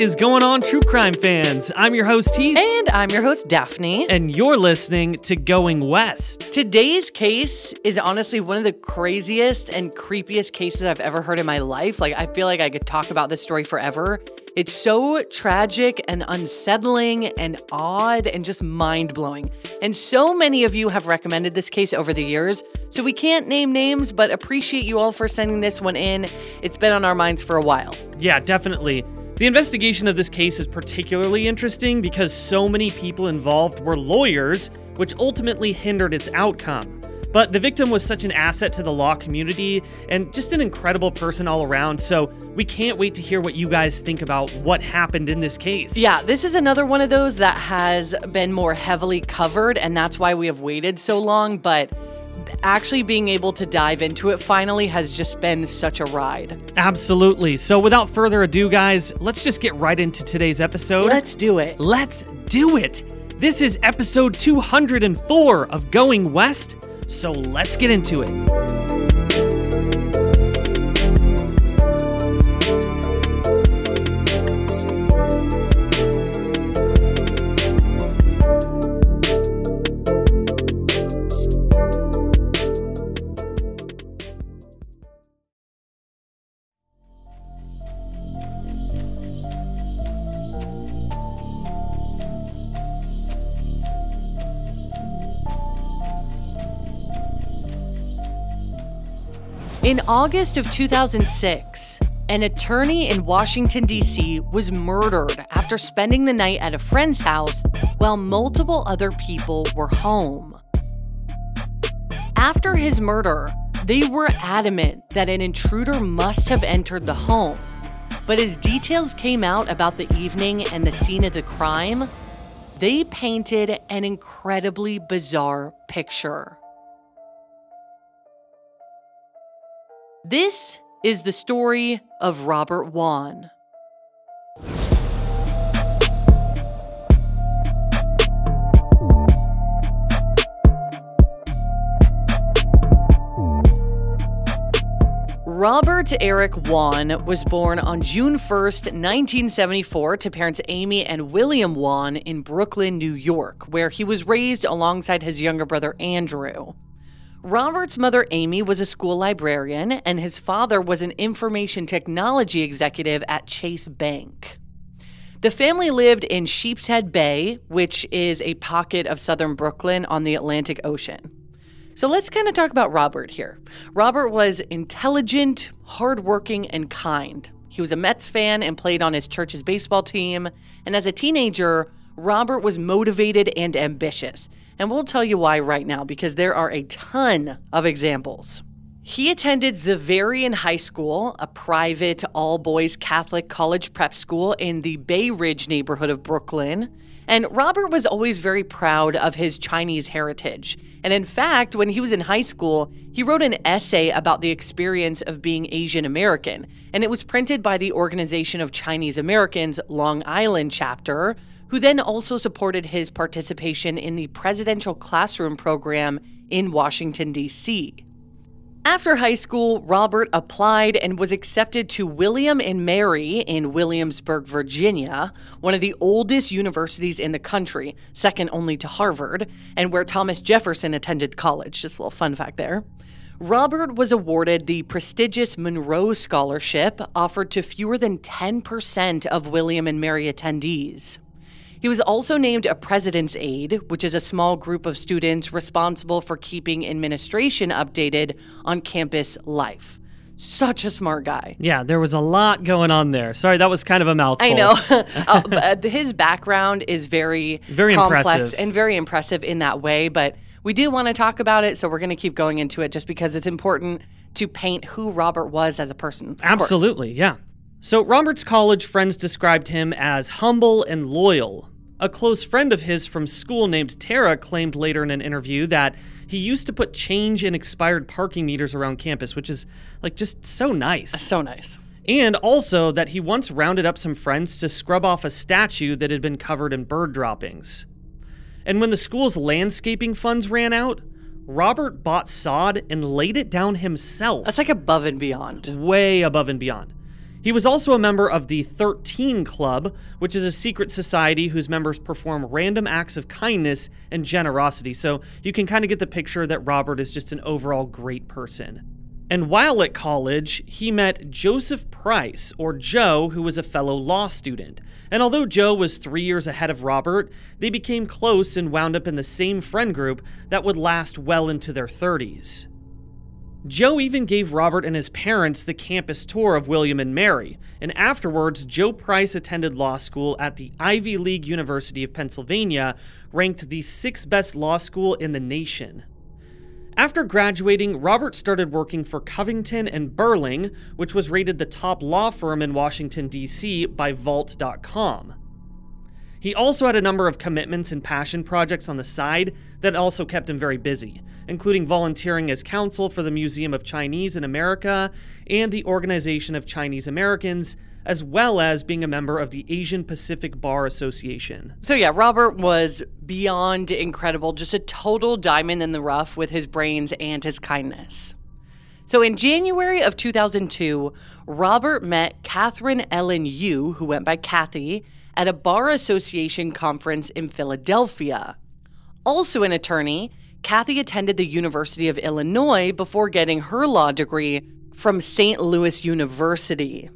is going on, true crime fans? I'm your host, Heath. And I'm your host, Daphne. And you're listening to Going West. Today's case is honestly one of the craziest and creepiest cases I've ever heard in my life. Like, I feel like I could talk about this story forever. It's so tragic and unsettling and odd and just mind blowing. And so many of you have recommended this case over the years. So we can't name names, but appreciate you all for sending this one in. It's been on our minds for a while. Yeah, definitely. The investigation of this case is particularly interesting because so many people involved were lawyers, which ultimately hindered its outcome. But the victim was such an asset to the law community and just an incredible person all around, so we can't wait to hear what you guys think about what happened in this case. Yeah, this is another one of those that has been more heavily covered, and that's why we have waited so long. But actually being able to dive into it finally has just been such a ride. Absolutely. So, without further ado, guys, let's just get right into today's episode. Let's do it. Let's do it. This is episode 204 of Going West, so let's get into it. In August of 2006, an attorney in Washington, D.C. was murdered after spending the night at a friend's house while multiple other people were home. After his murder, they were adamant that an intruder must have entered the home. But as details came out about the evening and the scene of the crime, they painted an incredibly bizarre picture. This is the story of Robert Wone. Robert Eric Wone was born on June 1st, 1974, to parents Amy and William Wone in Brooklyn, New York, where he was raised alongside his younger brother Andrew. Robert's mother, Amy, was a school librarian, and his father was an information technology executive at Chase Bank. The family lived in Sheepshead Bay, which is a pocket of southern Brooklyn on the Atlantic Ocean. So let's kind of talk about Robert here. Robert was intelligent, hardworking, and kind. He was a Mets fan and played on his church's baseball team. And as a teenager, Robert was motivated and ambitious. And we'll tell you why right now because there are a ton of examples. He attended Xaverian High School, a private all boys Catholic college prep school in the Bay Ridge neighborhood of Brooklyn. And Robert was always very proud of his Chinese heritage. And in fact, when he was in high school, he wrote an essay about the experience of being Asian American. And it was printed by the Organization of Chinese Americans Long Island chapter, who then also supported his participation in the presidential classroom program in Washington, D.C. After high school, Robert applied and was accepted to William and Mary in Williamsburg, Virginia, one of the oldest universities in the country, second only to Harvard, and where Thomas Jefferson attended college. Just a little fun fact there. Robert was awarded the prestigious Monroe Scholarship, offered to fewer than 10% of William and Mary attendees. He was also named a president's aide, which is a small group of students responsible for keeping administration updated on campus life. Such a smart guy. Yeah, there was a lot going on there. Sorry, that was kind of a mouthful. I know. uh, his background is very, Very complex impressive. and very impressive in that way. But we do want to talk about it, so we're going to keep going into it just because it's important to paint who Robert was as a person. of course. Absolutely, yeah. So, Robert's college friends described him as humble and loyal. A close friend of his from school named Tara claimed later in an interview that he used to put change in expired parking meters around campus, which is like just so nice. So nice. And also that he once rounded up some friends to scrub off a statue that had been covered in bird droppings. And when the school's landscaping funds ran out, Robert bought sod and laid it down himself. That's like above and beyond. way above and beyond. He was also a member of the 13 Club, which is a secret society whose members perform random acts of kindness and generosity. So you can kind of get the picture that Robert is just an overall great person. And while at college, he met Joseph Price, or Joe, who was a fellow law student. And although Joe was three years ahead of Robert, they became close and wound up in the same friend group that would last well into their 30s. Joe even gave Robert and his parents the campus tour of William and Mary, and afterwards, Joe Price attended law school at the Ivy League University of Pennsylvania, ranked the sixth best law school in the nation. After graduating, Robert started working for Covington and Burling, which was rated the top law firm in Washington, D.C. by Vault.com. He also had a number of commitments and passion projects on the side that also kept him very busy, including volunteering as counsel for the Museum of Chinese in America and the Organization of Chinese Americans, as well as being a member of the Asian Pacific Bar Association. So, yeah, Robert was beyond incredible, just a total diamond in the rough with his brains and his kindness. So, in January of 2002, Robert met Catherine Ellen Yu, who went by Kathy, at a Bar Association conference in Philadelphia. Also an attorney, Kathy attended the University of Illinois before getting her law degree from St. Louis University.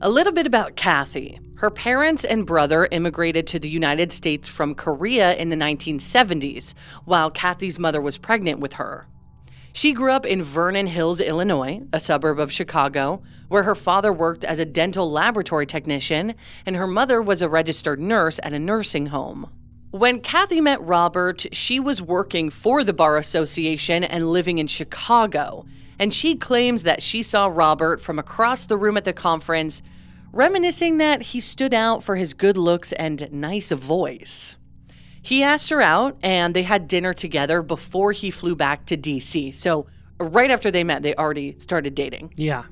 A little bit about Kathy. Her parents and brother immigrated to the United States from Korea in the 1970s, while Kathy's mother was pregnant with her. She grew up in Vernon Hills, Illinois, a suburb of Chicago, where her father worked as a dental laboratory technician and her mother was a registered nurse at a nursing home. When Kathy met Robert, she was working for the Bar Association and living in Chicago, and she claims that she saw Robert from across the room at the conference, reminiscing that he stood out for his good looks and nice voice. He asked her out, and they had dinner together before he flew back to DC. So, right after they met, they already started dating. Yeah.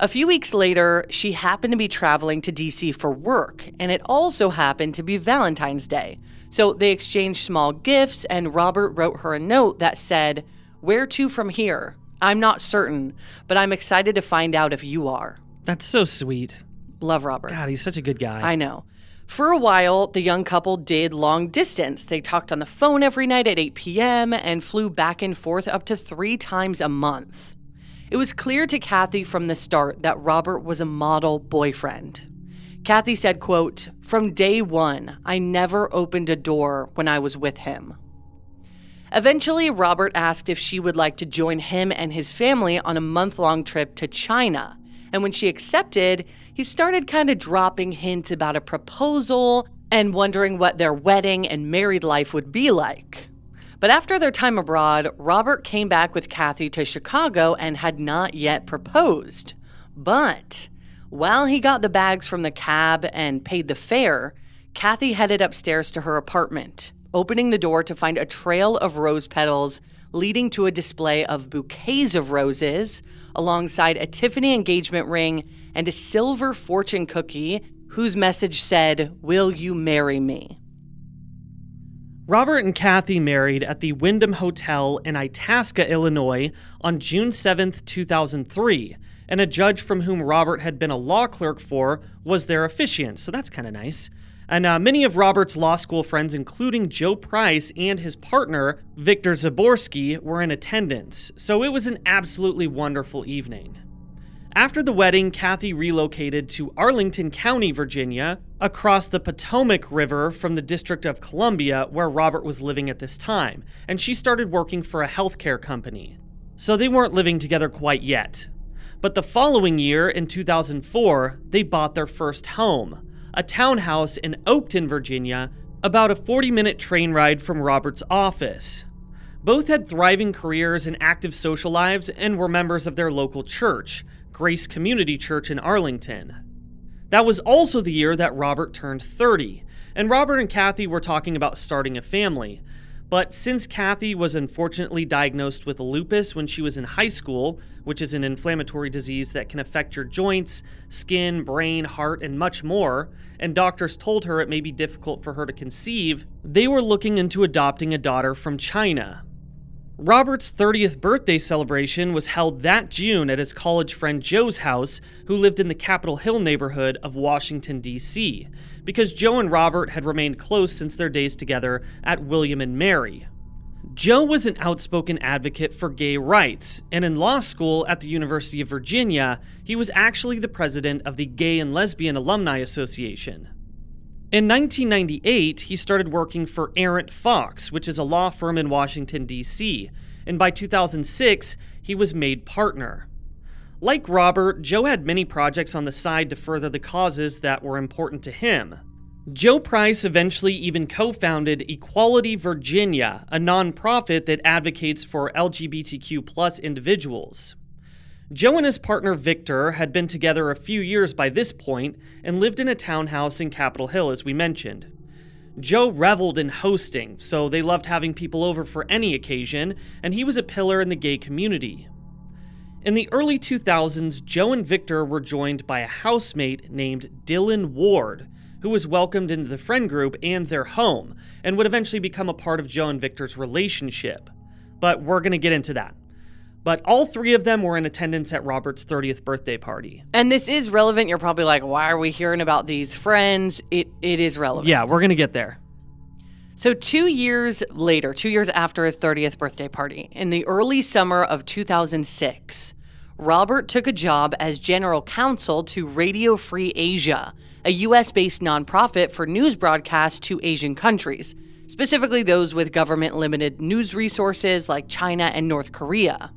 A few weeks later, she happened to be traveling to DC for work, and it also happened to be Valentine's Day. So they exchanged small gifts, and Robert wrote her a note that said, Where to from here? I'm not certain, but I'm excited to find out if you are. That's so sweet. Love Robert. God, he's such a good guy. I know. For a while, the young couple did long distance. They talked on the phone every night at 8 p.m. and flew back and forth up to three times a month. It was clear to Kathy from the start that Robert was a model boyfriend. Kathy said, quote, From day one, I never opened a door when I was with him. Eventually, Robert asked if she would like to join him and his family on a month long trip to China. And when she accepted, he started kind of dropping hints about a proposal and wondering what their wedding and married life would be like. But after their time abroad, Robert came back with Kathy to Chicago and had not yet proposed. But while he got the bags from the cab and paid the fare, Kathy headed upstairs to her apartment, opening the door to find a trail of rose petals leading to a display of bouquets of roses, alongside a Tiffany engagement ring and a silver fortune cookie whose message said, Will you marry me? Robert and Kathy married at the Wyndham Hotel in Itasca, Illinois on June 7, 2003, and a judge from whom Robert had been a law clerk for was their officiant, so that's kind of nice. And uh, many of Robert's law school friends, including Joe Price and his partner, Victor Zaborsky, were in attendance, so it was an absolutely wonderful evening. After the wedding, Kathy relocated to Arlington County, Virginia, across the Potomac River from the District of Columbia, where Robert was living at this time, and she started working for a healthcare company. So they weren't living together quite yet. But the following year, in 2004, they bought their first home, a townhouse in Oakton, Virginia, about a 40 minute train ride from Robert's office. Both had thriving careers and active social lives and were members of their local church, Grace Community Church in Arlington. That was also the year that Robert turned 30, and Robert and Kathy were talking about starting a family, but since Kathy was unfortunately diagnosed with lupus when she was in high school, which is an inflammatory disease that can affect your joints, skin, brain, heart, and much more, and doctors told her it may be difficult for her to conceive, they were looking into adopting a daughter from China. Robert's 30th birthday celebration was held that June at his college friend Joe's house, who lived in the Capitol Hill neighborhood of Washington, D.C., because Joe and Robert had remained close since their days together at William and Mary. Joe was an outspoken advocate for gay rights, and in law school at the University of Virginia, he was actually the president of the Gay and Lesbian Alumni Association. In 1998, he started working for Arent Fox, which is a law firm in Washington, D.C., and by 2006, he was made partner. Like Robert, Joe had many projects on the side to further the causes that were important to him. Joe Price eventually even co founded Equality Virginia, a nonprofit that advocates for LGBTQ individuals. Joe and his partner Victor had been together a few years by this point and lived in a townhouse in Capitol Hill, as we mentioned. Joe reveled in hosting, so they loved having people over for any occasion, and he was a pillar in the gay community. In the early 2000s, Joe and Victor were joined by a housemate named Dylan Ward, who was welcomed into the friend group and their home, and would eventually become a part of Joe and Victor's relationship. But we're going to get into that. But all three of them were in attendance at Robert's 30th birthday party. And this is relevant. You're probably like, why are we hearing about these friends? It it is relevant. Yeah, we're going to get there. So, two years later, two years after his 30th birthday party, in the early summer of 2006, Robert took a job as general counsel to Radio Free Asia, a US based nonprofit for news broadcasts to Asian countries, specifically those with government limited news resources like China and North Korea.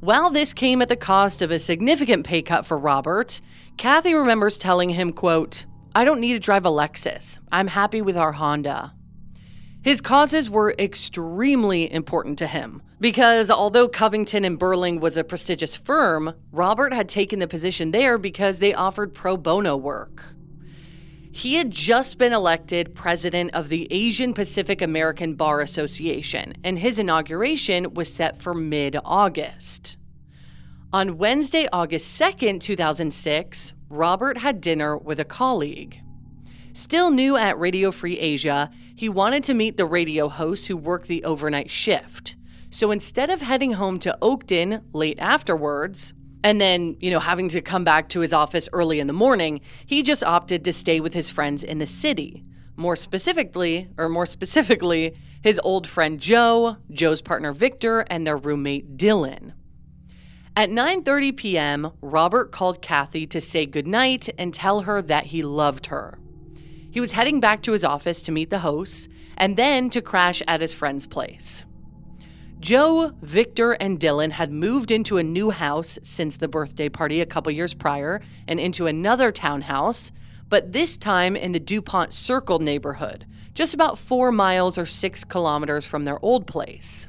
While this came at the cost of a significant pay cut for Robert, Kathy remembers telling him, quote, I don't need to drive a Lexus. I'm happy with our Honda. His causes were extremely important to him because although Covington and Burling was a prestigious firm, Robert had taken the position there because they offered pro bono work. He had just been elected president of the Asian Pacific American Bar Association, and his inauguration was set for mid August. On Wednesday, August 2nd, 2006, Robert had dinner with a colleague. Still new at Radio Free Asia, he wanted to meet the radio hosts who work the overnight shift. So instead of heading home to Oakton late afterwards, and then, you know, having to come back to his office early in the morning, he just opted to stay with his friends in the city. More specifically, or more specifically, his old friend Joe, Joe's partner Victor, and their roommate Dylan. At 9:30 p.m., Robert called Kathy to say goodnight and tell her that he loved her. He was heading back to his office to meet the hosts and then to crash at his friend's place. Joe, Victor, and Dylan had moved into a new house since the birthday party a couple years prior and into another townhouse, but this time in the DuPont Circle neighborhood, just about four miles or six kilometers from their old place.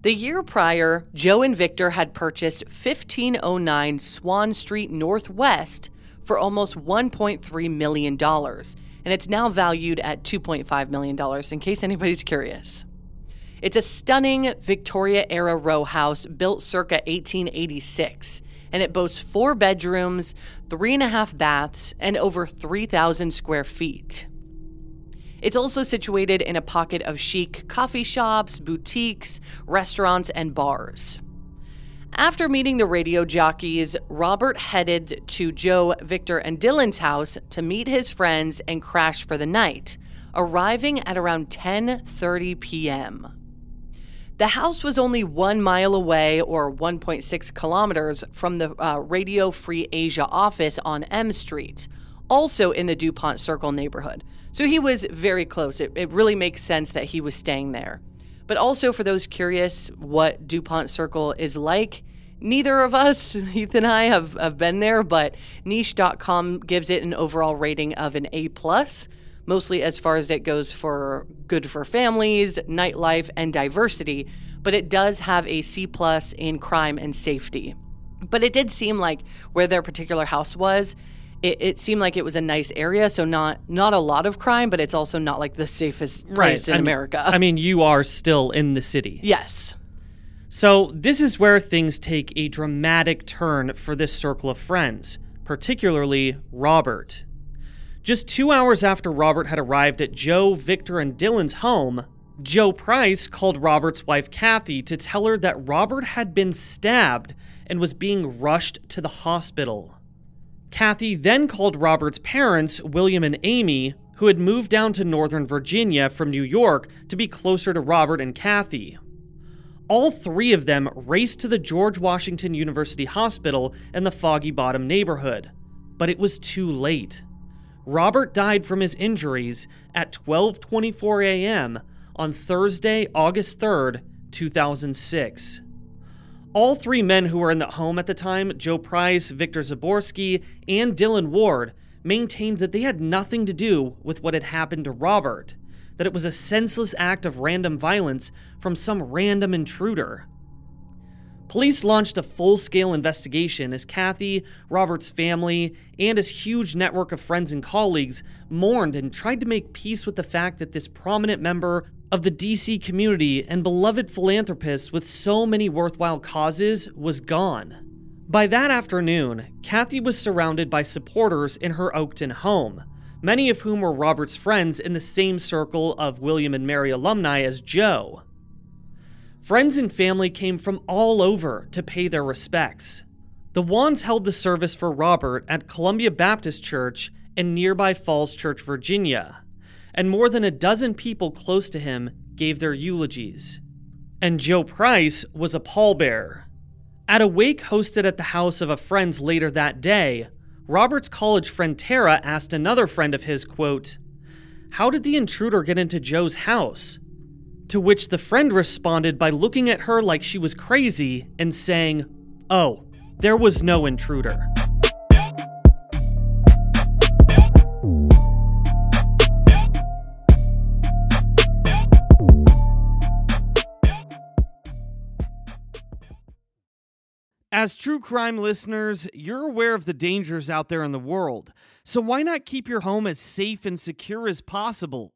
The year prior, Joe and Victor had purchased 1509 Swan Street Northwest for almost $1.3 million, and it's now valued at $2.5 million, in case anybody's curious. It's a stunning Victoria era row house built circa 1886, and it boasts four bedrooms, three and a half baths, and over 3,000 square feet. It's also situated in a pocket of chic coffee shops, boutiques, restaurants, and bars. After meeting the radio jockeys, Robert headed to Joe, Victor, and Dylan's house to meet his friends and crash for the night, arriving at around 10:30 p.m. The house was only one mile away, or 1.6 kilometers, from the uh, Radio Free Asia office on M Street, also in the DuPont Circle neighborhood. So he was very close. It, it really makes sense that he was staying there. But also, for those curious what DuPont Circle is like, neither of us, Heath and I, have, have been there, but niche.com gives it an overall rating of an A. plus mostly as far as it goes for good for families, nightlife, and diversity, but it does have a C plus in crime and safety. But it did seem like where their particular house was, it, it, seemed like it was a nice area, so not not a lot of crime, but it's also not like the safest place right. in I America. I mean, you are still in the city. Yes. So this is where things take a dramatic turn for this circle of friends, particularly Robert. Just two hours after Robert had arrived at Joe, Victor, and Dylan's home, Joe Price called Robert's wife Kathy to tell her that Robert had been stabbed and was being rushed to the hospital. Kathy then called Robert's parents, William and Amy, who had moved down to Northern Virginia from New York to be closer to Robert and Kathy. All three of them raced to the George Washington University Hospital in the Foggy Bottom neighborhood, but it was too late. Robert died from his injuries at 12:24 a.m. on Thursday, August 3rd, 2006. All three men who were in the home at the time, Joe Price, Victor Zaborsky, and Dylan Ward, maintained that they had nothing to do with what had happened to Robert that it was a senseless act of random violence from some random intruder. Police launched a full scale investigation as Kathy, Robert's family, and his huge network of friends and colleagues mourned and tried to make peace with the fact that this prominent member of the DC community and beloved philanthropist with so many worthwhile causes was gone. By that afternoon, Kathy was surrounded by supporters in her Oakton home many of whom were Robert's friends in the same circle of William and Mary alumni as Joe. Friends and family came from all over to pay their respects. The Wones held the service for Robert at Columbia Baptist Church in nearby Falls Church, Virginia, and more than a dozen people close to him gave their eulogies. And Joe Price was a pallbearer. At a wake hosted at the house of a friend's later that day, Robert's college friend Tara asked another friend of his, quote, How did the intruder get into Joe's house? To which the friend responded by looking at her like she was crazy and saying, Oh, there was no intruder. As true crime listeners, you're aware of the dangers out there in the world. So why not keep your home as safe and secure as possible?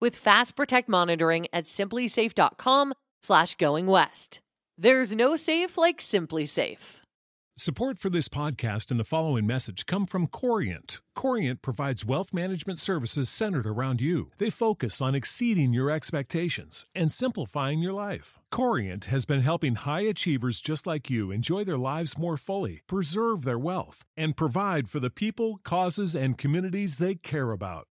with Fast Protect monitoring at simplisafe.com slash going west. There's no safe like SimpliSafe. Support for this podcast and the following message come from Corient. Corient provides wealth management services centered around you. They focus on exceeding your expectations and simplifying your life. Corient has been helping high achievers just like you enjoy their lives more fully, preserve their wealth, and provide for the people, causes, and communities they care about.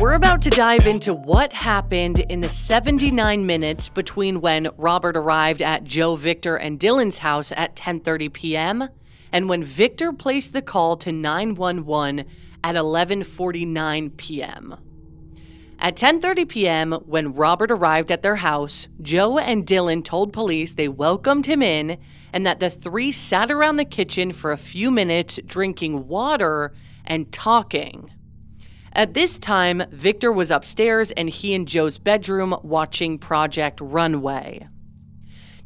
We're about to dive into what happened in the 79 minutes between when Robert arrived at Joe, Victor, and Dylan's house at 10:30 p.m. and when Victor placed the call to 911 at 11:49 p.m. At 10:30 p.m., when Robert arrived at their house, Joe and Dylan told police they welcomed him in and that the three sat around the kitchen for a few minutes drinking water and talking. At this time, Victor was upstairs and he in Joe's bedroom watching Project Runway.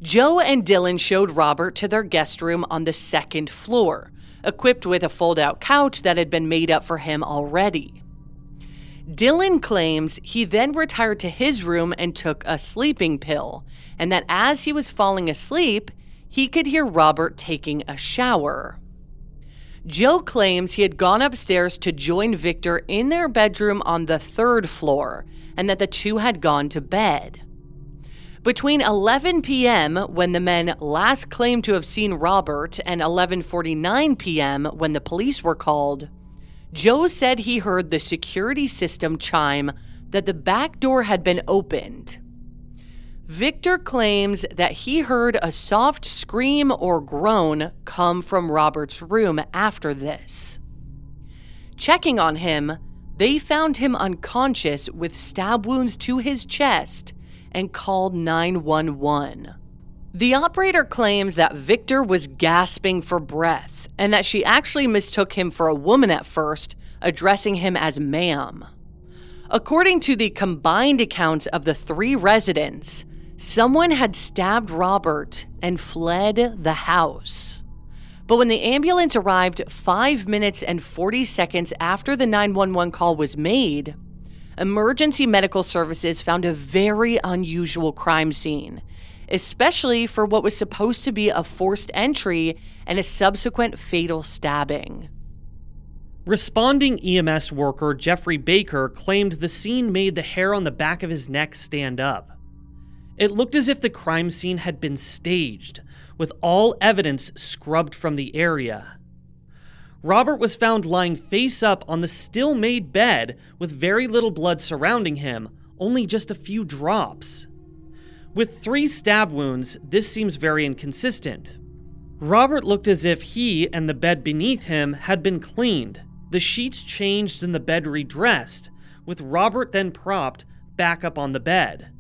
Joe and Dylan showed Robert to their guest room on the second floor, equipped with a fold out couch that had been made up for him already. Dylan claims he then retired to his room and took a sleeping pill, and that as he was falling asleep, he could hear Robert taking a shower. Joe claims he had gone upstairs to join Victor in their bedroom on the third floor and that the two had gone to bed. Between 11 p.m. when the men last claimed to have seen Robert and 11:49 p.m. when the police were called, Joe said he heard the security system chime that the back door had been opened. Victor claims that he heard a soft scream or groan come from Robert's room after this. Checking on him, they found him unconscious with stab wounds to his chest and called 911. The operator claims that Victor was gasping for breath and that she actually mistook him for a woman at first, addressing him as ma'am. According to the combined accounts of the three residents, Someone had stabbed Robert and fled the house. But when the ambulance arrived five minutes and 40 seconds after the 911 call was made, emergency medical services found a very unusual crime scene, especially for what was supposed to be a forced entry and a subsequent fatal stabbing. Responding EMS worker Jeffrey Baker claimed the scene made the hair on the back of his neck stand up. It looked as if the crime scene had been staged, with all evidence scrubbed from the area. Robert was found lying face up on the still made bed with very little blood surrounding him, only just a few drops. With three stab wounds, this seems very inconsistent. Robert looked as if he and the bed beneath him had been cleaned, the sheets changed and the bed redressed, with Robert then propped back up on the bed.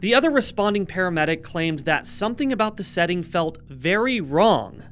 The other responding paramedic claimed that something about the setting felt very wrong.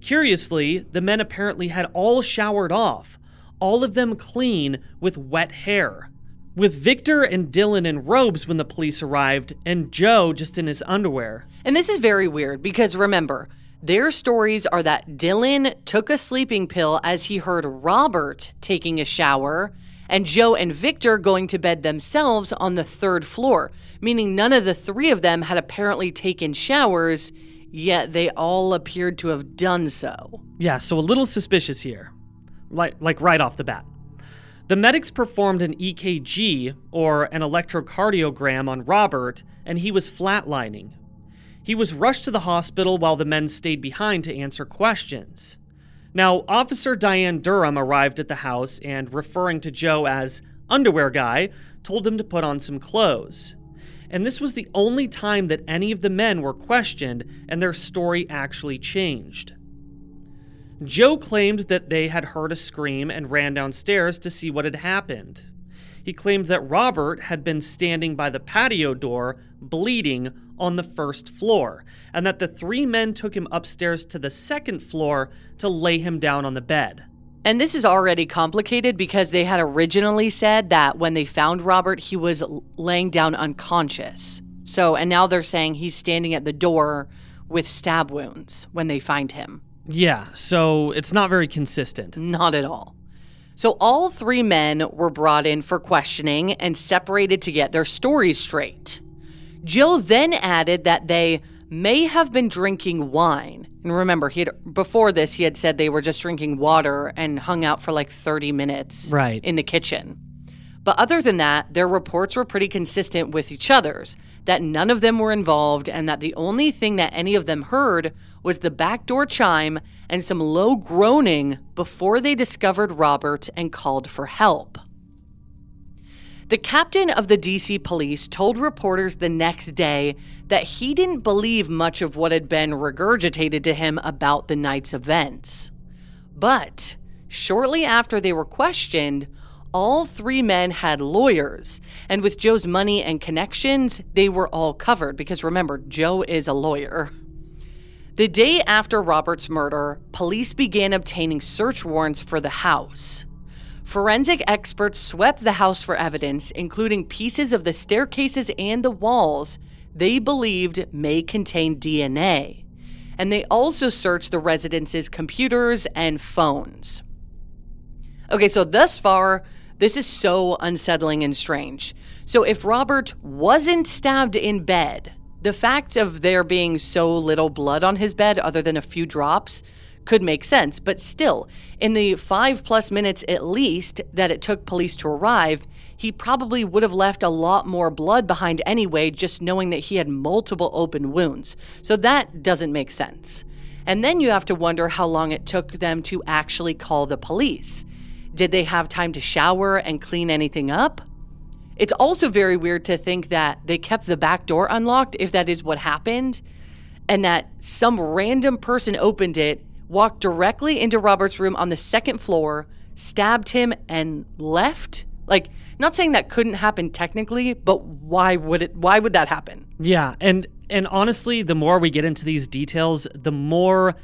Curiously, the men apparently had all showered off, all of them clean with wet hair. With Victor and Dylan in robes when the police arrived, and Joe just in his underwear. And this is very weird because remember, their stories are that Dylan took a sleeping pill as he heard Robert taking a shower, and Joe and Victor going to bed themselves on the third floor meaning none of the three of them had apparently taken showers, yet they all appeared to have done so. Yeah, so a little suspicious here, like, like right off the bat. The medics performed an EKG, or an electrocardiogram, on Robert, and he was flatlining. He was rushed to the hospital while the men stayed behind to answer questions. Now, Officer Diane Durham arrived at the house and, referring to Joe as underwear guy, told him to put on some clothes and this was the only time that any of the men were questioned and their story actually changed. Joe claimed that they had heard a scream and ran downstairs to see what had happened. He claimed that Robert had been standing by the patio door, bleeding, on the first floor, and that the three men took him upstairs to the second floor to lay him down on the bed. And this is already complicated because they had originally said that when they found Robert, he was laying down unconscious. So, and now they're saying he's standing at the door with stab wounds when they find him. Yeah, so it's not very consistent. Not at all. So, all three men were brought in for questioning and separated to get their stories straight. Jill then added that they may have been drinking wine. And remember, he had before this he had said they were just drinking water and hung out for like 30 minutes right. in the kitchen. But other than that, their reports were pretty consistent with each other's that none of them were involved and that the only thing that any of them heard was the back door chime and some low groaning before they discovered Robert and called for help. The captain of the DC police told reporters the next day that he didn't believe much of what had been regurgitated to him about the night's events. But shortly after they were questioned, all three men had lawyers. And with Joe's money and connections, they were all covered because remember, Joe is a lawyer. The day after Robert's murder, police began obtaining search warrants for the house. Forensic experts swept the house for evidence, including pieces of the staircases and the walls they believed may contain DNA. And they also searched the residence's computers and phones. Okay, so thus far, this is so unsettling and strange. So if Robert wasn't stabbed in bed, the fact of there being so little blood on his bed, other than a few drops, could make sense. But still, in the five plus minutes at least that it took police to arrive, he probably would have left a lot more blood behind anyway, just knowing that he had multiple open wounds. So that doesn't make sense. And then you have to wonder how long it took them to actually call the police. Did they have time to shower and clean anything up? It's also very weird to think that they kept the back door unlocked if that is what happened, and that some random person opened it walked directly into Robert's room on the second floor, stabbed him, and left. Like, not saying that couldn't happen technically, but why would it? Why would that happen? Yeah, and and honestly, the more we get into these details, the more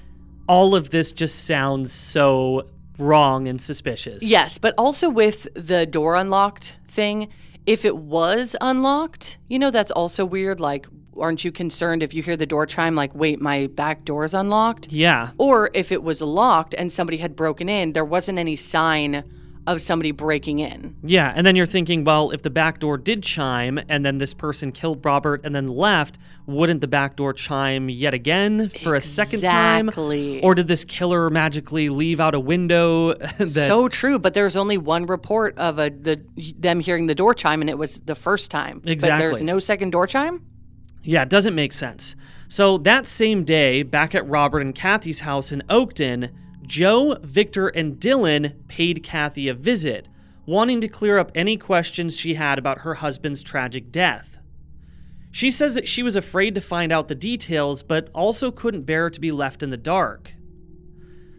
all of this just sounds so wrong and suspicious. Yes, but also with the door unlocked thing, if it was unlocked, you know, that's also weird. Like, aren't you concerned if you hear the door chime, like, wait, my back door is unlocked? Yeah. Or if it was locked and somebody had broken in, there wasn't any sign of somebody breaking in. Yeah, and then you're thinking, well, if the back door did chime and then this person killed Robert and then left, wouldn't the back door chime yet again for a second time? Exactly. Or did this killer magically leave out a window that so true, but there's only one report of a the them hearing the door chime, and it was the first time. But Exactly. there's no second door chime. Yeah, it doesn't make sense. So that same day, back at Robert and Kathy's house in Oakton, Joe, Victor, and Dylan paid Kathy a visit, wanting to clear up any questions she had about her husband's tragic death. She says that she was afraid to find out the details, but also couldn't bear to be left in the dark.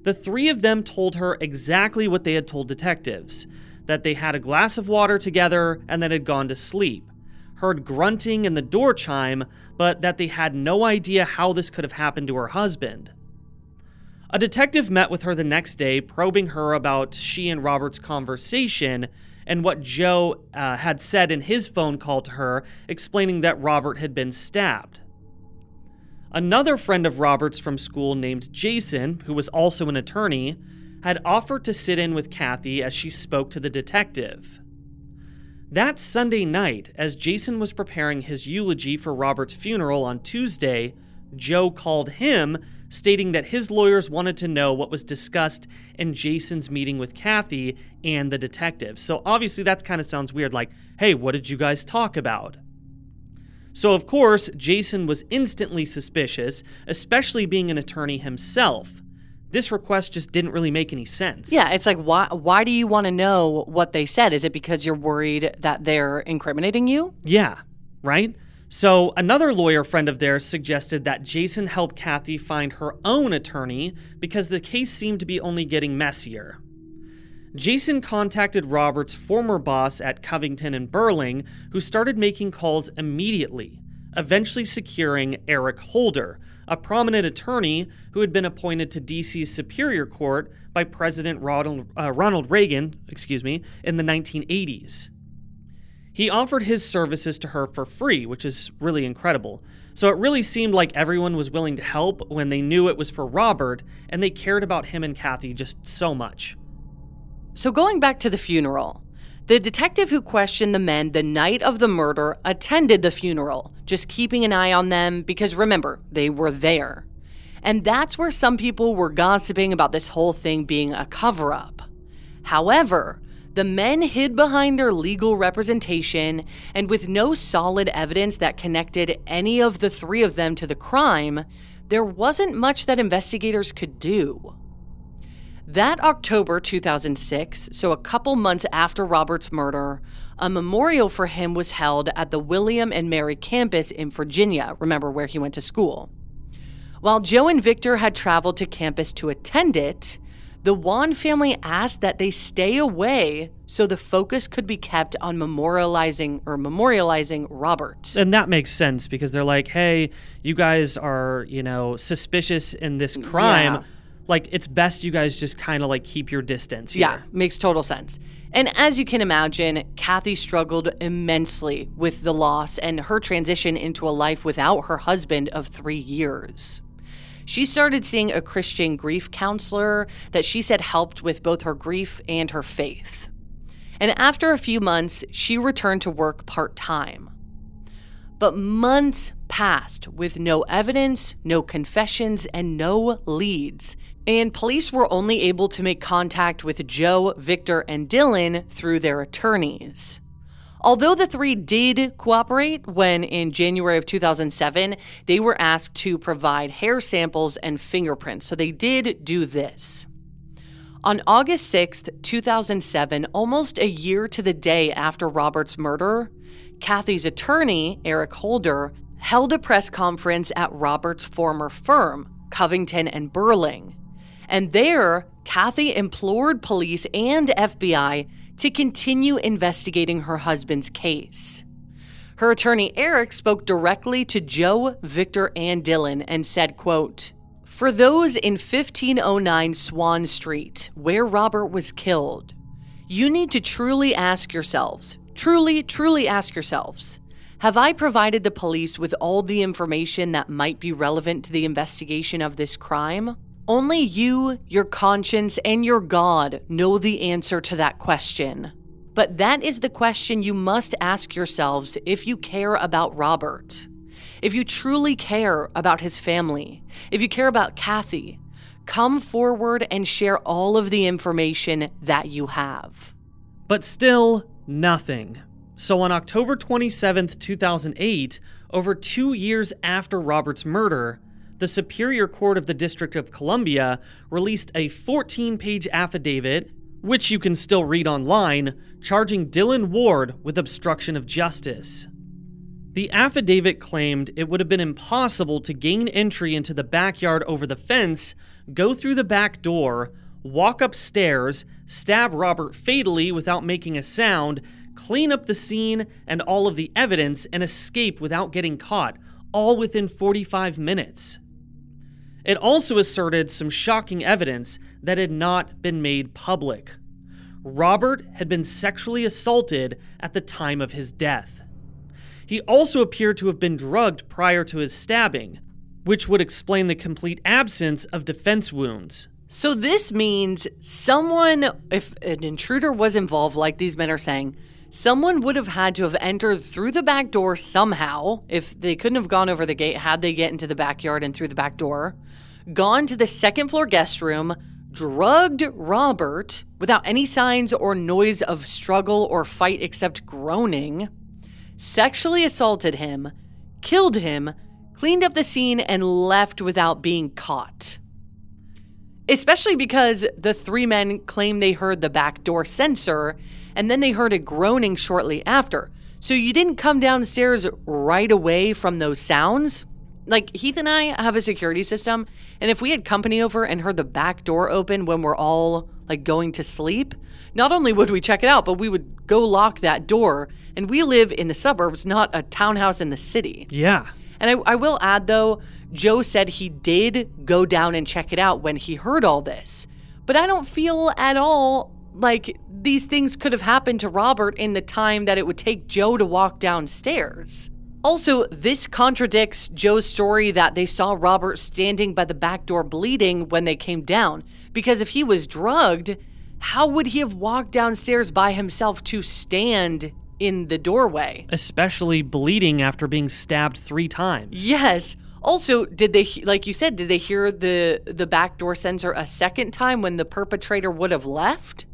The three of them told her exactly what they had told detectives that they had a glass of water together and then had gone to sleep, heard grunting and the door chime, but that they had no idea how this could have happened to her husband. A detective met with her the next day, probing her about she and Robert's conversation and what Joe uh, had said in his phone call to her, explaining that Robert had been stabbed. Another friend of Robert's from school named Jason, who was also an attorney, had offered to sit in with Kathy as she spoke to the detective. That Sunday night, as Jason was preparing his eulogy for Robert's funeral on Tuesday, Joe called him, stating that his lawyers wanted to know what was discussed in Jason's meeting with Kathy and the detective. So obviously, that kind of sounds weird like, hey, what did you guys talk about? So, of course, Jason was instantly suspicious, especially being an attorney himself. This request just didn't really make any sense. Yeah, it's like why why do you want to know what they said? Is it because you're worried that they're incriminating you? Yeah, right? So, another lawyer friend of theirs suggested that Jason help Kathy find her own attorney because the case seemed to be only getting messier. Jason contacted Robert's former boss at Covington and Burling, who started making calls immediately, eventually securing Eric Holder, a prominent attorney who had been appointed to DC's Superior Court by President Ronald, uh, Ronald Reagan, excuse me, in the 1980s. He offered his services to her for free, which is really incredible. So it really seemed like everyone was willing to help when they knew it was for Robert and they cared about him and Kathy just so much. So going back to the funeral, the detective who questioned the men the night of the murder attended the funeral, just keeping an eye on them because remember, they were there. And that's where some people were gossiping about this whole thing being a cover up. However, the men hid behind their legal representation, and with no solid evidence that connected any of the three of them to the crime, there wasn't much that investigators could do. That October 2006, so a couple months after Robert's murder, a memorial for him was held at the William and Mary campus in Virginia, remember where he went to school. While Joe and Victor had traveled to campus to attend it, the Wone family asked that they stay away so the focus could be kept on memorializing or memorializing Robert. And that makes sense because they're like, hey, you guys are, you know, suspicious in this crime. Yeah. Like, it's best you guys just kind of like keep your distance. Here. Yeah, makes total sense. And as you can imagine, Kathy struggled immensely with the loss and her transition into a life without her husband of three years. She started seeing a Christian grief counselor that she said helped with both her grief and her faith. And after a few months, she returned to work part time. But months passed with no evidence, no confessions, and no leads. And police were only able to make contact with Joe, Victor, and Dylan through their attorneys. Although the three did cooperate when in January of 2007, they were asked to provide hair samples and fingerprints. So they did do this. On August 6th, 2007, almost a year to the day after Robert's murder, Kathy's attorney, Eric Holder, held a press conference at Robert's former firm, Covington and Burling. And there, Kathy implored police and FBI to continue investigating her husband's case. Her attorney Eric spoke directly to Joe, Victor, and Dylan and said, quote, For those in 1509 Swan Street, where Robert was killed, you need to truly ask yourselves, truly, truly ask yourselves, have I provided the police with all the information that might be relevant to the investigation of this crime? Only you, your conscience, and your God know the answer to that question. But that is the question you must ask yourselves if you care about Robert. If you truly care about his family, if you care about Kathy, come forward and share all of the information that you have. But still, nothing. So on October 27th, 2008, over two years after Robert's murder, the Superior Court of the District of Columbia released a 14 page affidavit, which you can still read online, charging Dylan Ward with obstruction of justice. The affidavit claimed it would have been impossible to gain entry into the backyard over the fence, go through the back door, walk upstairs, stab Robert fatally without making a sound, clean up the scene and all of the evidence, and escape without getting caught, all within 45 minutes. It also asserted some shocking evidence that had not been made public. Robert had been sexually assaulted at the time of his death. He also appeared to have been drugged prior to his stabbing, which would explain the complete absence of defense wounds. So, this means someone, if an intruder was involved, like these men are saying, someone would have had to have entered through the back door somehow. If they couldn't have gone over the gate, had they get into the backyard and through the back door, gone to the second floor guest room, drugged Robert without any signs or noise of struggle or fight except groaning, sexually assaulted him, killed him, cleaned up the scene, and left without being caught. Especially because the three men claim they heard the back door sensor and then they heard a groaning shortly after. So you didn't come downstairs right away from those sounds. Like Heath and I have a security system, and if we had company over and heard the back door open when we're all like going to sleep, not only would we check it out, but we would go lock that door. And we live in the suburbs, not a townhouse in the city. Yeah. And I, I will add though, Joe said he did go down and check it out when he heard all this. But I don't feel at all like these things could have happened to Robert in the time that it would take Joe to walk downstairs. Also, this contradicts Joe's story that they saw Robert standing by the back door bleeding when they came down. Because if he was drugged, how would he have walked downstairs by himself to stand in the doorway? Especially bleeding after being stabbed three times. Yes. Also, did they like you said, did they hear the the back door sensor a second time when the perpetrator would have left?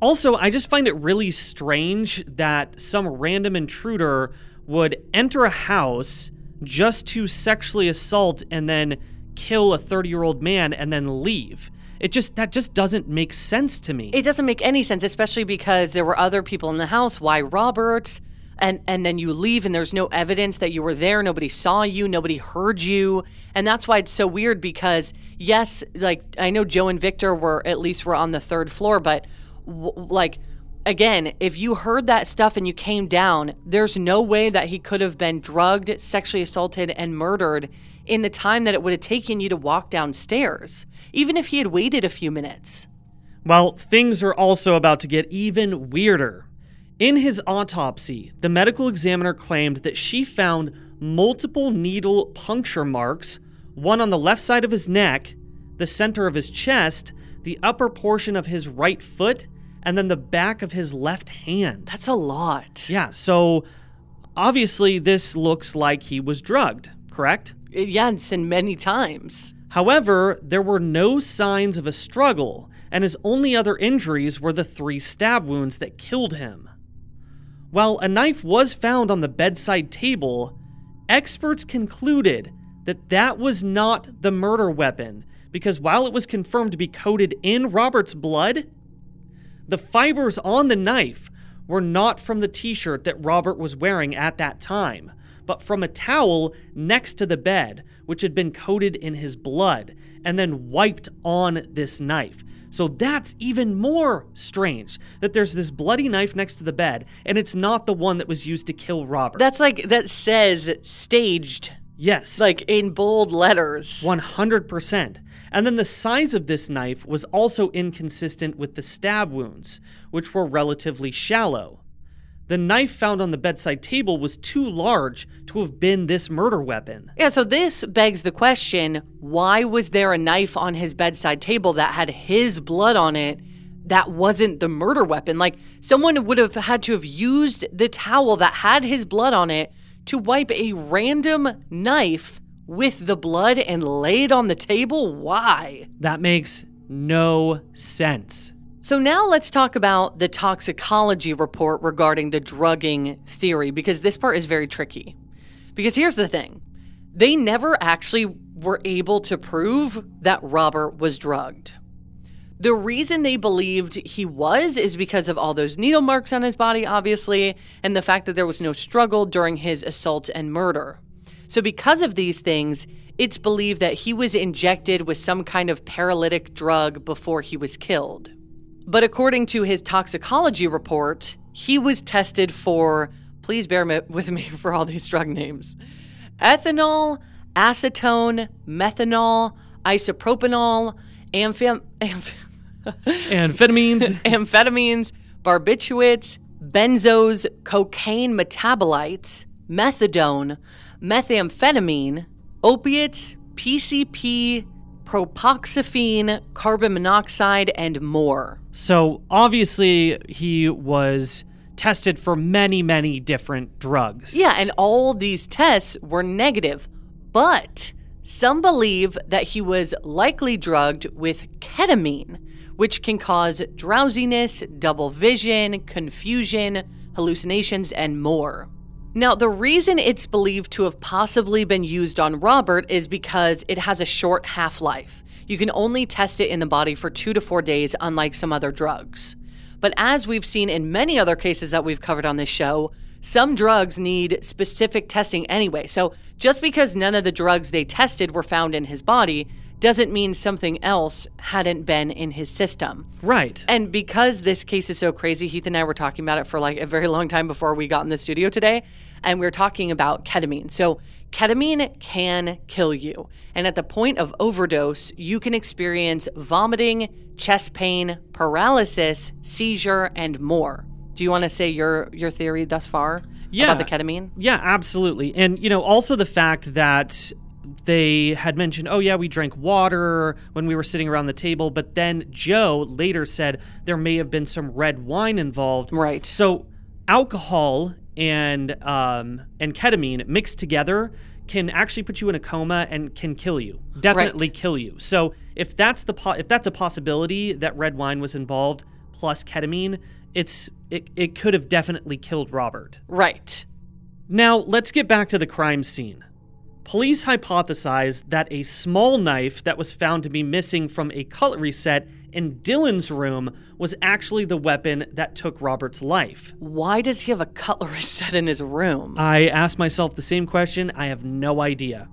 Also, I just find it really strange that some random intruder would enter a house just to sexually assault and then kill a 30 year old man and then leave. It just that just doesn't make sense to me. It doesn't make any sense, especially because there were other people in the house. Why Robert? And and then you leave and there's no evidence that you were there. Nobody saw you. Nobody heard you. And that's why it's so weird because yes, like I know Joe and Victor were at least were on the third floor, but like again, if you heard that stuff and you came down, there's no way that he could have been drugged, sexually assaulted, and murdered in the time that it would have taken you to walk downstairs, even if he had waited a few minutes. Well, things are also about to get even weirder. In his autopsy, the medical examiner claimed that she found multiple needle puncture marks, one on the left side of his neck, the center of his chest, the upper portion of his right foot, and then the back of his left hand. That's a lot. Yeah, so obviously this looks like he was drugged, correct? Uh, yes, and many times. However, there were no signs of a struggle, and his only other injuries were the three stab wounds that killed him. While a knife was found on the bedside table, experts concluded that that was not the murder weapon because while it was confirmed to be coated in Robert's blood, the fibers on the knife were not from the t shirt that Robert was wearing at that time, but from a towel next to the bed, which had been coated in his blood and then wiped on this knife. So that's even more strange that there's this bloody knife next to the bed and it's not the one that was used to kill Robert. That's like, that says staged, yes. like in bold letters. 100%. And then the size of this knife was also inconsistent with the stab wounds, which were relatively shallow. The knife found on the bedside table was too large to have been this murder weapon. Yeah, so this begs the question why was there a knife on his bedside table that had his blood on it that wasn't the murder weapon? Like, someone would have had to have used the towel that had his blood on it to wipe a random knife with the blood and lay it on the table? Why? That makes no sense. So now let's talk about the toxicology report regarding the drugging theory because this part is very tricky. Because here's the thing they never actually were able to prove that Robert was drugged. The reason they believed he was is because of all those needle marks on his body, obviously, and the fact that there was no struggle during his assault and murder. So, because of these things, it's believed that he was injected with some kind of paralytic drug before he was killed. But according to his toxicology report, he was tested for, please bear with me for all these drug names ethanol, acetone, methanol, isopropanol, ampham- amph- Amphetamines. amphetamines, barbiturates, benzos, cocaine metabolites, methadone, methamphetamine, opiates, PCP, propoxyphene, carbon monoxide, and more. so obviously, he was tested for many, many different drugs. Yeah, and all these tests were negative. But some believe that he was likely drugged with ketamine, which can cause drowsiness, double vision, confusion, hallucinations, and more. Now, the reason it's believed to have possibly been used on Robert is because it has a short half life. You can only test it in the body for two to four days, unlike some other drugs. But as we've seen in many other cases that we've covered on this show, some drugs need specific testing anyway. So just because none of the drugs they tested were found in his body doesn't mean something else hadn't been in his system. Right. And because this case is so crazy, Heath and I were talking about it for like a very long time before we got in the studio today. And we are talking about ketamine. So, ketamine can kill you. And at the point of overdose, you can experience vomiting, chest pain, paralysis, seizure, and more. Do you want to say your your theory thus far Yeah. about the ketamine? Yeah, absolutely. And, you know, also the fact that they had mentioned, oh, yeah, we drank water when we were sitting around the table. But then Joe later said there may have been some red wine involved. Right. So alcohol and um, and ketamine mixed together can actually put you in a coma and can kill you. Definitely Right. kill you. So if that's the po- if that's a possibility that red wine was involved plus ketamine, it's it, it could have definitely killed Robert. Right. Now, let's get back to the crime scene. police hypothesized that a small knife that was found to be missing from a cutlery set in Dylan's room was actually the weapon that took Robert's life. Why does he have a cutlery set in his room? I asked myself the same question. I have no idea.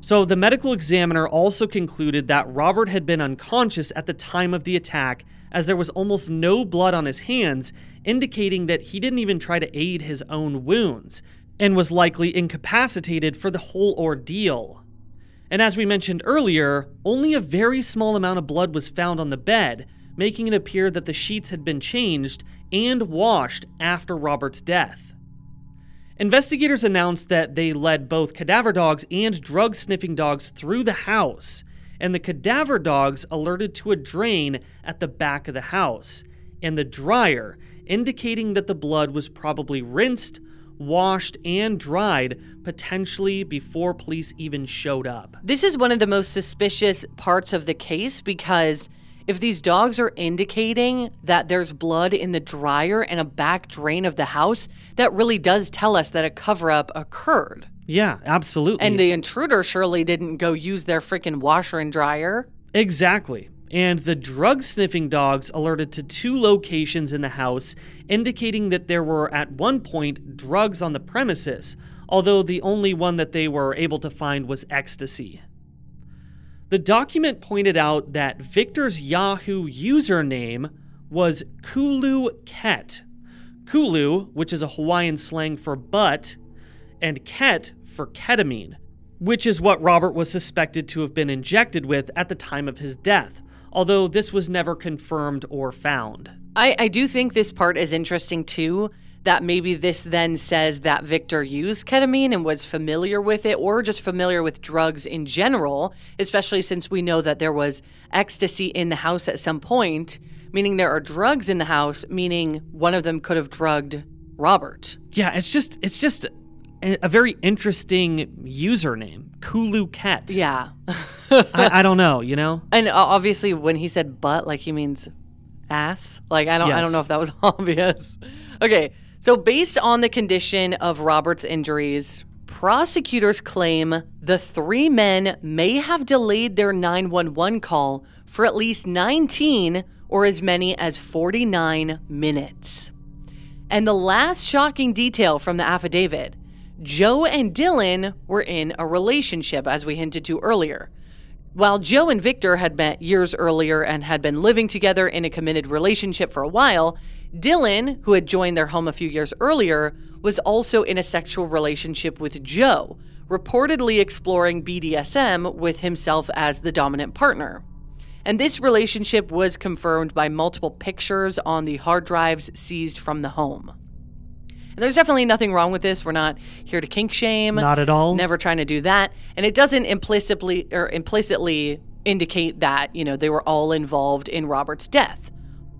So, the medical examiner also concluded that Robert had been unconscious at the time of the attack, as there was almost no blood on his hands, indicating that he didn't even try to aid his own wounds, and was likely incapacitated for the whole ordeal. And as we mentioned earlier, only a very small amount of blood was found on the bed, making it appear that the sheets had been changed and washed after Robert's death. Investigators announced that they led both cadaver dogs and drug sniffing dogs through the house, and the cadaver dogs alerted to a drain at the back of the house, and the dryer, indicating that the blood was probably rinsed, washed, and dried potentially before police even showed up. This is one of the most suspicious parts of the case because if these dogs are indicating that there's blood in the dryer and a back drain of the house, that really does tell us that a cover up occurred. Yeah, absolutely. And the intruder surely didn't go use their freaking washer and dryer. Exactly. And the drug sniffing dogs alerted to two locations in the house, indicating that there were at one point drugs on the premises, although the only one that they were able to find was ecstasy. The document pointed out that Victor's Yahoo username was Kulu Ket. Kulu, which is a Hawaiian slang for butt, and Ket for ketamine, which is what Robert was suspected to have been injected with at the time of his death, although this was never confirmed or found. I, I do think this part is interesting too. That maybe this then says that Victor used ketamine and was familiar with it, or just familiar with drugs in general, especially since we know that there was ecstasy in the house at some point, meaning there are drugs in the house, meaning one of them could have drugged Robert. Yeah, it's just it's just a, very interesting username, Kulu Ket. Yeah. I, I don't know, you know. And obviously, when he said butt, like he means ass. Like I don't, I don't know if that was obvious. Okay, so based on the condition of Robert's injuries, prosecutors claim the three men may have delayed their 911 call for at least 19 or as many as 49 minutes. And the last shocking detail from the affidavit Joe and Dylan were in a relationship, as we hinted to earlier. While Joe and Victor had met years earlier and had been living together in a committed relationship for a while, Dylan, who had joined their home a few years earlier, was also in a sexual relationship with Joe, reportedly exploring BDSM with himself as the dominant partner. And this relationship was confirmed by multiple pictures on the hard drives seized from the home. And there's definitely nothing wrong with this. We're not here to kink shame. Not at all. Never trying to do that. And it doesn't implicitly or implicitly indicate that, you know, they were all involved in Robert's death.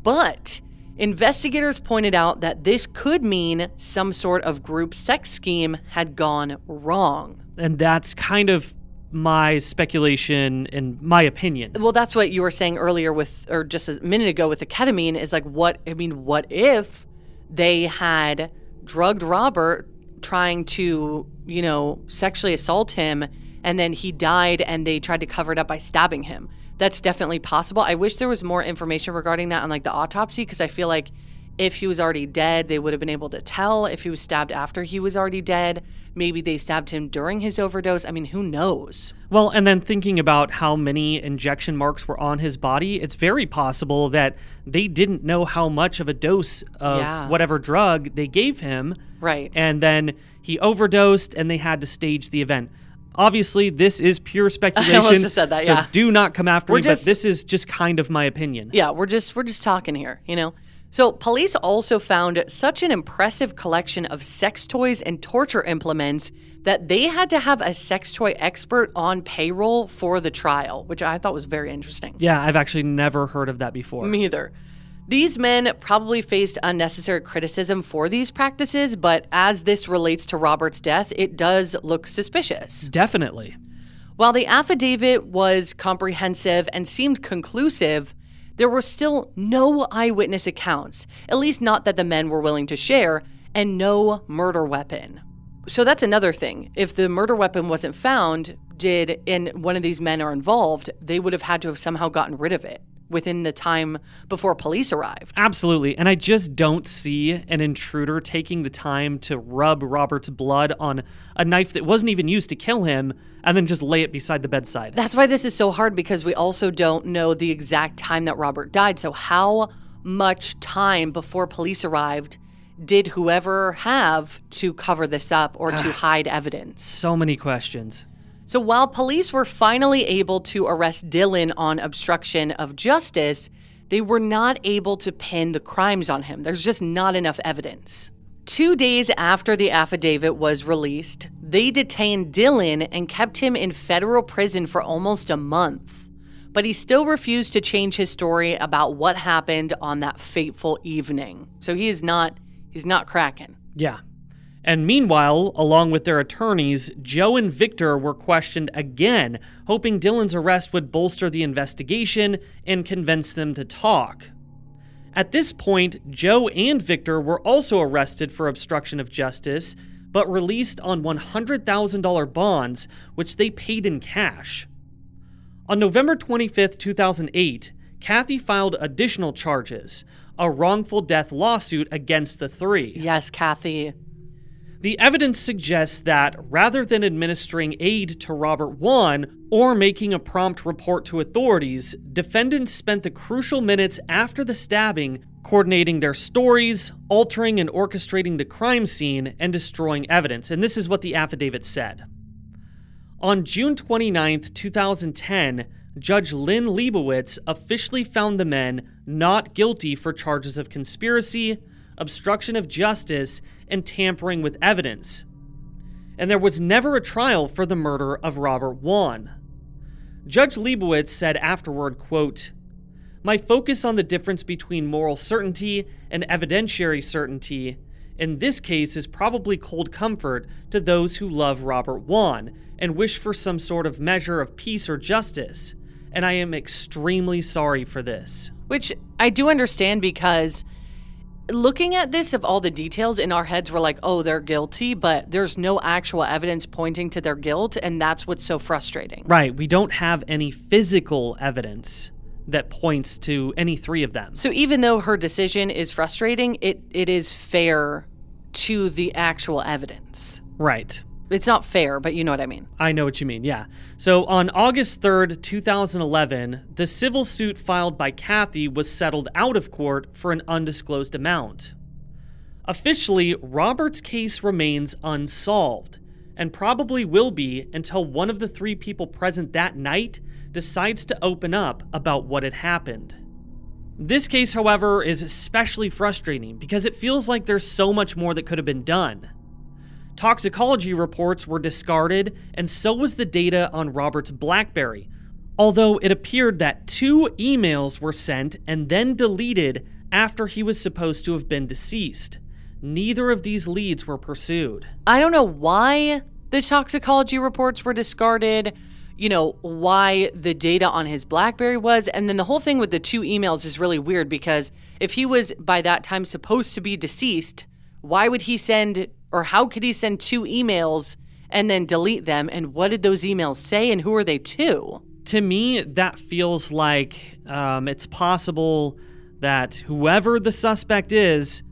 But investigators pointed out that this could mean some sort of group sex scheme had gone wrong. And that's kind of my speculation and my opinion. Well, that's what you were saying earlier with, or just a minute ago with the ketamine is like, what, I mean, what if they had drugged Robert trying to, you know, sexually assault him and then he died and they tried to cover it up by stabbing him? That's definitely possible. I wish there was more information regarding that on like the autopsy because I feel like if he was already dead, they would have been able to tell. If he was stabbed after he was already dead, maybe they stabbed him during his overdose. I mean, who knows? Well, and then thinking about how many injection marks were on his body, it's very possible that they didn't know how much of a dose of Yeah. whatever drug they gave him. Right. And then he overdosed and they had to stage the event. Obviously, this is pure speculation. just said that, so yeah. do not come after We're me, just- but this is just kind of my opinion. Yeah, we're just we're just talking here, you know. So, police also found such an impressive collection of sex toys and torture implements that they had to have a sex toy expert on payroll for the trial, which I thought was very interesting. Yeah, I've actually never heard of that before. Me either. These men probably faced unnecessary criticism for these practices, but as this relates to Robert's death, it does look suspicious. Definitely. While the affidavit was comprehensive and seemed conclusive, there were still no eyewitness accounts, at least not that the men were willing to share, and no murder weapon. So that's another thing. If the murder weapon wasn't found, did and one of these men are involved, they would have had to have somehow gotten rid of it within the time before police arrived. Absolutely. And I just don't see an intruder taking the time to rub Robert's blood on a knife that wasn't even used to kill him and then just lay it beside the bedside. That's why this is so hard because we also don't know the exact time that Robert died. So, how much time before police arrived did whoever have to cover this up or to hide evidence? So many questions. So while police were finally able to arrest Dylan on obstruction of justice, they were not able to pin the crimes on him. There's just not enough evidence. Two days after the affidavit was released, they detained Dylan and kept him in federal prison for almost a month. But he still refused to change his story about what happened on that fateful evening. So he is not he's not cracking. Yeah. And meanwhile, along with their attorneys, Joe and Victor were questioned again, hoping Dylan's arrest would bolster the investigation and convince them to talk. At this point, Joe and Victor were also arrested for obstruction of justice, but released on $100,000 bonds, which they paid in cash. On November 25, 2008, Kathy filed additional charges a wrongful death lawsuit against the three. Yes, Kathy. The evidence suggests that rather than administering aid to Robert Wone or making a prompt report to authorities, defendants spent the crucial minutes after the stabbing coordinating their stories, altering and orchestrating the crime scene, and destroying evidence. And this is what the affidavit said. On June 29, 2010, Judge Lynn Leibovitz officially found the men not guilty for charges of conspiracy, obstruction of justice, and tampering with evidence. And there was never a trial for the murder of Robert Wone. Judge Leibovitz said afterward, quote, My focus on the difference between moral certainty and evidentiary certainty in this case is probably cold comfort to those who love Robert Wone and wish for some sort of measure of peace or justice, and I am extremely sorry for this. Which I do understand because looking at this of all the details in our heads we're like oh they're guilty but there's no actual evidence pointing to their guilt and that's what's so frustrating Right, we don't have any physical evidence that points to any three of them. so even though her decision is frustrating it it is fair to the actual evidence Right. It's not fair but you know what i mean I know what you mean, yeah. So on August 3rd, 2011, the civil suit filed by Kathy was settled out of court for an undisclosed amount. Officially, Robert's case remains unsolved, and probably will be until one of the three people present that night decides to open up about what had happened. This case, however, is especially frustrating because it feels like there's so much more that could have been done. Toxicology reports were discarded, and so was the data on Robert's Blackberry, although it appeared that two emails were sent and then deleted after he was supposed to have been deceased. Neither of these leads were pursued. i don't know why the toxicology reports were discarded you know why the data on his blackberry was and then the whole thing with the two emails is really weird because if he was by that time supposed to be deceased why would he send or how could he send two emails and then delete them? And what did those emails say and who are they to? To me, that feels like um, it's possible that whoever the suspect is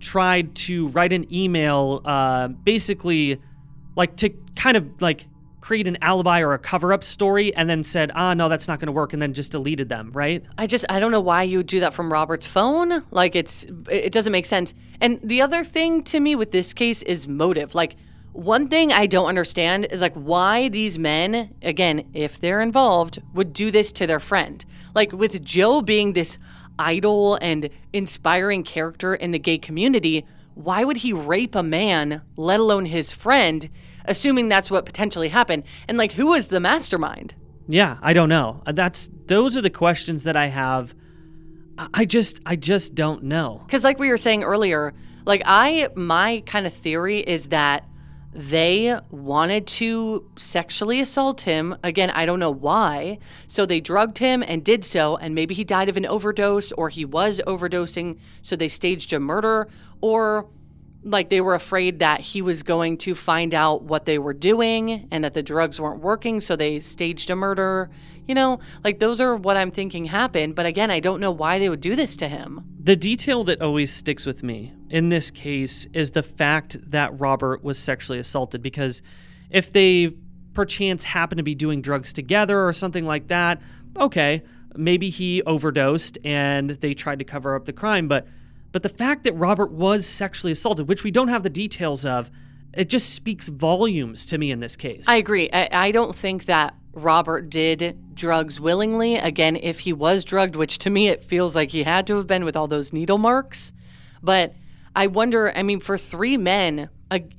tried to write an email, uh, basically, like to kind of like create an alibi or a cover up story, and then said, ah, no, that's not going to work, and then just deleted them, right? I just I don't know why you would do that from Robert's phone. Like it's it doesn't make sense. And the other thing to me with this case is motive. Like one thing I don't understand is like why these men, again, if they're involved, would do this to their friend. Like with Joe being this idol and inspiring character in the gay community, why would he rape a man, let alone his friend, assuming that's what potentially happened? And like who was the mastermind? Yeah, I don't know. Uh, That's those are the questions that I have. I I just, I just don't know. Because, like we were saying earlier, like I, my kind of theory is that they wanted to sexually assault him. Again, I don't know why. So they drugged him and did so, and maybe he died of an overdose or he was overdosing, so they staged a murder, or like they were afraid that he was going to find out what they were doing and that the drugs weren't working, so they staged a murder. You know, like those are what I'm thinking happened. But again, I don't know why they would do this to him. The detail that always sticks with me in this case is the fact that Robert was sexually assaulted because if they perchance happen to be doing drugs together or something like that, okay, maybe he overdosed and they tried to cover up the crime, but but the fact that Robert was sexually assaulted, which we don't have the details of, it just speaks volumes to me in this case. I agree. I, I don't think that Robert did drugs willingly. Again, if he was drugged, which to me it feels like he had to have been with all those needle marks. But I wonder, I mean, for three men,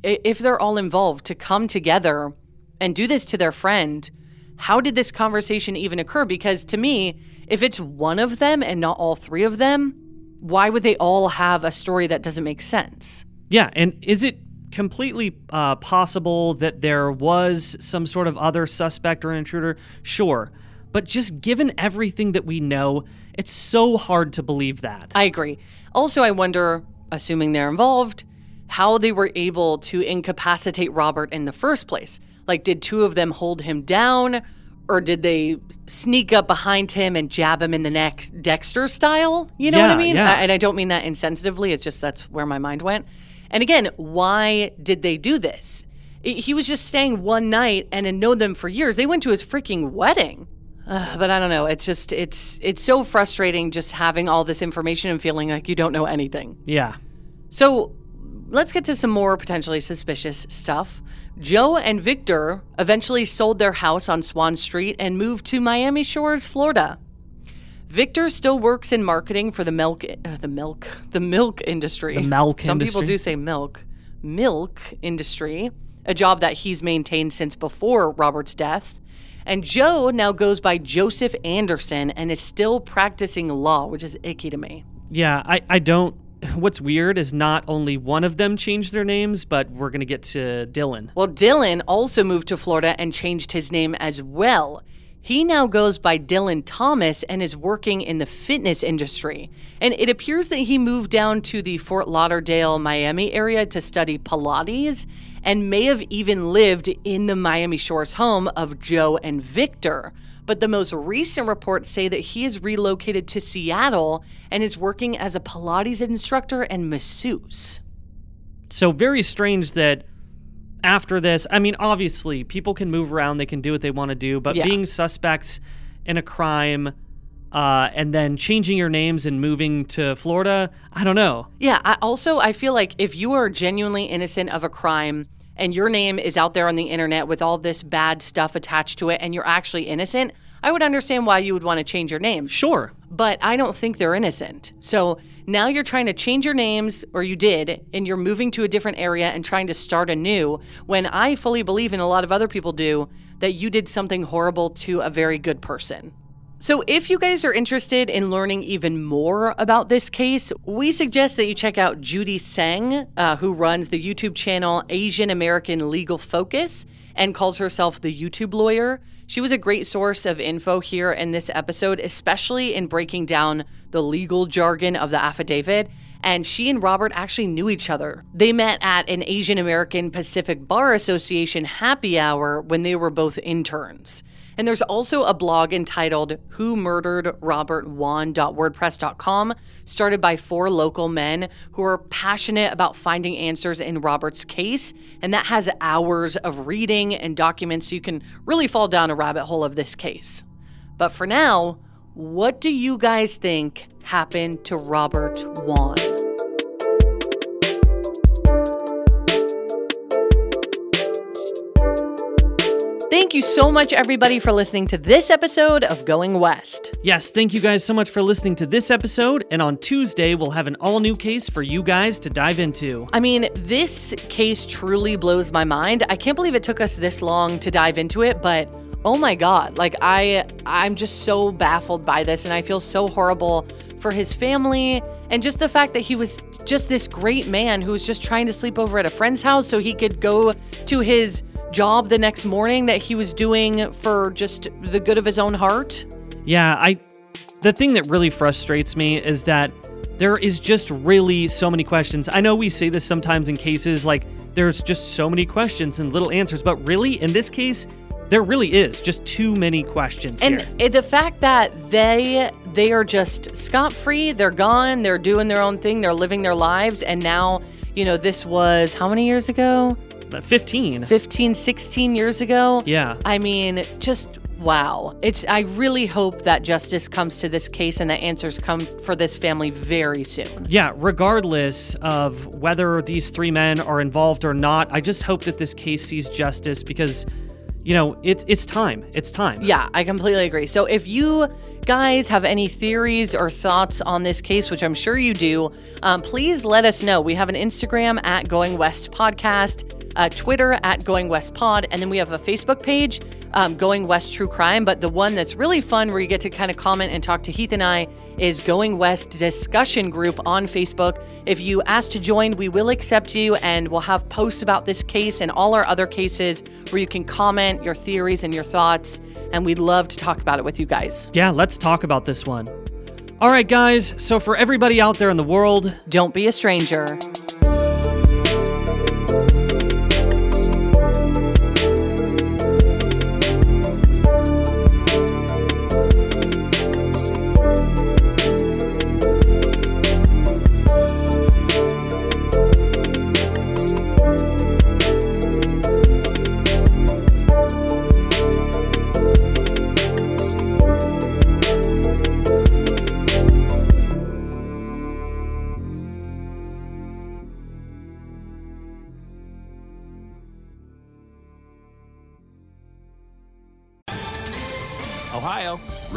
if they're all involved, to come together and do this to their friend, how did this conversation even occur? Because to me, if it's one of them and not all three of them, why would they all have a story that doesn't make sense? Yeah, and is it completely uh, possible that there was some sort of other suspect or intruder? Sure. But just given everything that we know, it's so hard to believe that. I agree. Also, I wonder, assuming they're involved, how they were able to incapacitate Robert in the first place. Like, did two of them hold him down? Or did they sneak up behind him and jab him in the neck, Dexter style? You know yeah, what I mean? Yeah. I, and I don't mean that insensitively. It's just that's where my mind went. And again, why did they do this? He was just staying one night and had known them for years. They went to his freaking wedding. Uh, but I don't know. It's just it's it's so frustrating just having all this information and feeling like you don't know anything. Yeah. So let's get to some more potentially suspicious stuff. Joe and Victor eventually sold their house on Swan Street and moved to Miami Shores, Florida. Victor still works in marketing for the milk, uh, the milk, the milk industry. The milk industry. Some industry. people do say milk, milk industry, a job that he's maintained since before Robert's death. And Joe now goes by Joseph Anderson and is still practicing law, which is icky to me. Yeah, I, I don't. What's weird is not only one of them changed their names, but we're going to get to Dylan. Well, Dylan also moved to Florida and changed his name as well. He now goes by Dylan Thomas and is working in the fitness industry. And it appears that he moved down to the Fort Lauderdale, Miami area to study Pilates and may have even lived in the Miami Shores home of Joe and Victor. But the most recent reports say that he is relocated to Seattle and is working as a Pilates instructor and masseuse. So, very strange that after this, I mean, obviously, people can move around, they can do what they want to do, but Yeah. being suspects in a crime uh, and then changing your names and moving to Florida, I don't know. Yeah, I also I feel like if you are genuinely innocent of a crime and your name is out there on the internet with all this bad stuff attached to it and you're actually innocent, I would understand why you would want to change your name. Sure. But I don't think they're innocent. So now you're trying to change your names, or you did, and you're moving to a different area and trying to start anew. When I fully believe, and a lot of other people do, that you did something horrible to a very good person. So, if you guys are interested in learning even more about this case, we suggest that you check out Judy Seng, uh, who runs the YouTube channel Asian American Legal Focus and calls herself the YouTube lawyer. She was a great source of info here in this episode, especially in breaking down the legal jargon of the affidavit. And she and Robert actually knew each other. They met at an Asian American Pacific Bar Association happy hour when they were both interns. And there's also a blog entitled Who Murdered Robert Wone.wordpress.com, started by four local men who are passionate about finding answers in Robert's case. And that has hours of reading and documents, so you can really fall down a rabbit hole of this case. But for now, what do you guys think happened to Robert Wone? Thank you so much, everybody, for listening to this episode of Going West. Yes, thank you guys so much for listening to this episode. And on Tuesday, we'll have an all new case for you guys to dive into. I mean, this case truly blows my mind. I can't believe it took us this long to dive into it, but oh my god, like I I'm just so baffled by this and I feel so horrible for his family and just the fact that he was just this great man who was just trying to sleep over at a friend's house so he could go to his job the next morning that he was doing for just the good of his own heart. Yeah, I. The thing that really frustrates me is that there is just really so many questions. I know we say this sometimes in cases like there's just so many questions and little answers, but really in this case, there really is just too many questions and here. the fact that they they are just scot free, they're gone, they're doing their own thing, they're living their lives, and now you know this was how many years ago? But 15. 15, 16 years ago. Yeah. I mean, just wow. It's I really hope that justice comes to this case and that answers come for this family very soon. Yeah, regardless of whether these three men are involved or not, I just hope that this case sees justice because, you know, it's it's time. It's time. Yeah, I completely agree. So if you guys have any theories or thoughts on this case, which I'm sure you do, um, please let us know. We have an Instagram at Going West Podcast, uh, Twitter at Going West Pod, and then we have a Facebook page, um, Going West True Crime. But the one that's really fun, where you get to kind of comment and talk to Heath and I, is Going West Discussion Group on Facebook. If you ask to join, we will accept you, and we'll have posts about this case and all our other cases where you can comment your theories and your thoughts. And we'd love to talk about it with you guys. Yeah, let's talk about this one. All right, guys. So for everybody out there in the world, Don't be a stranger.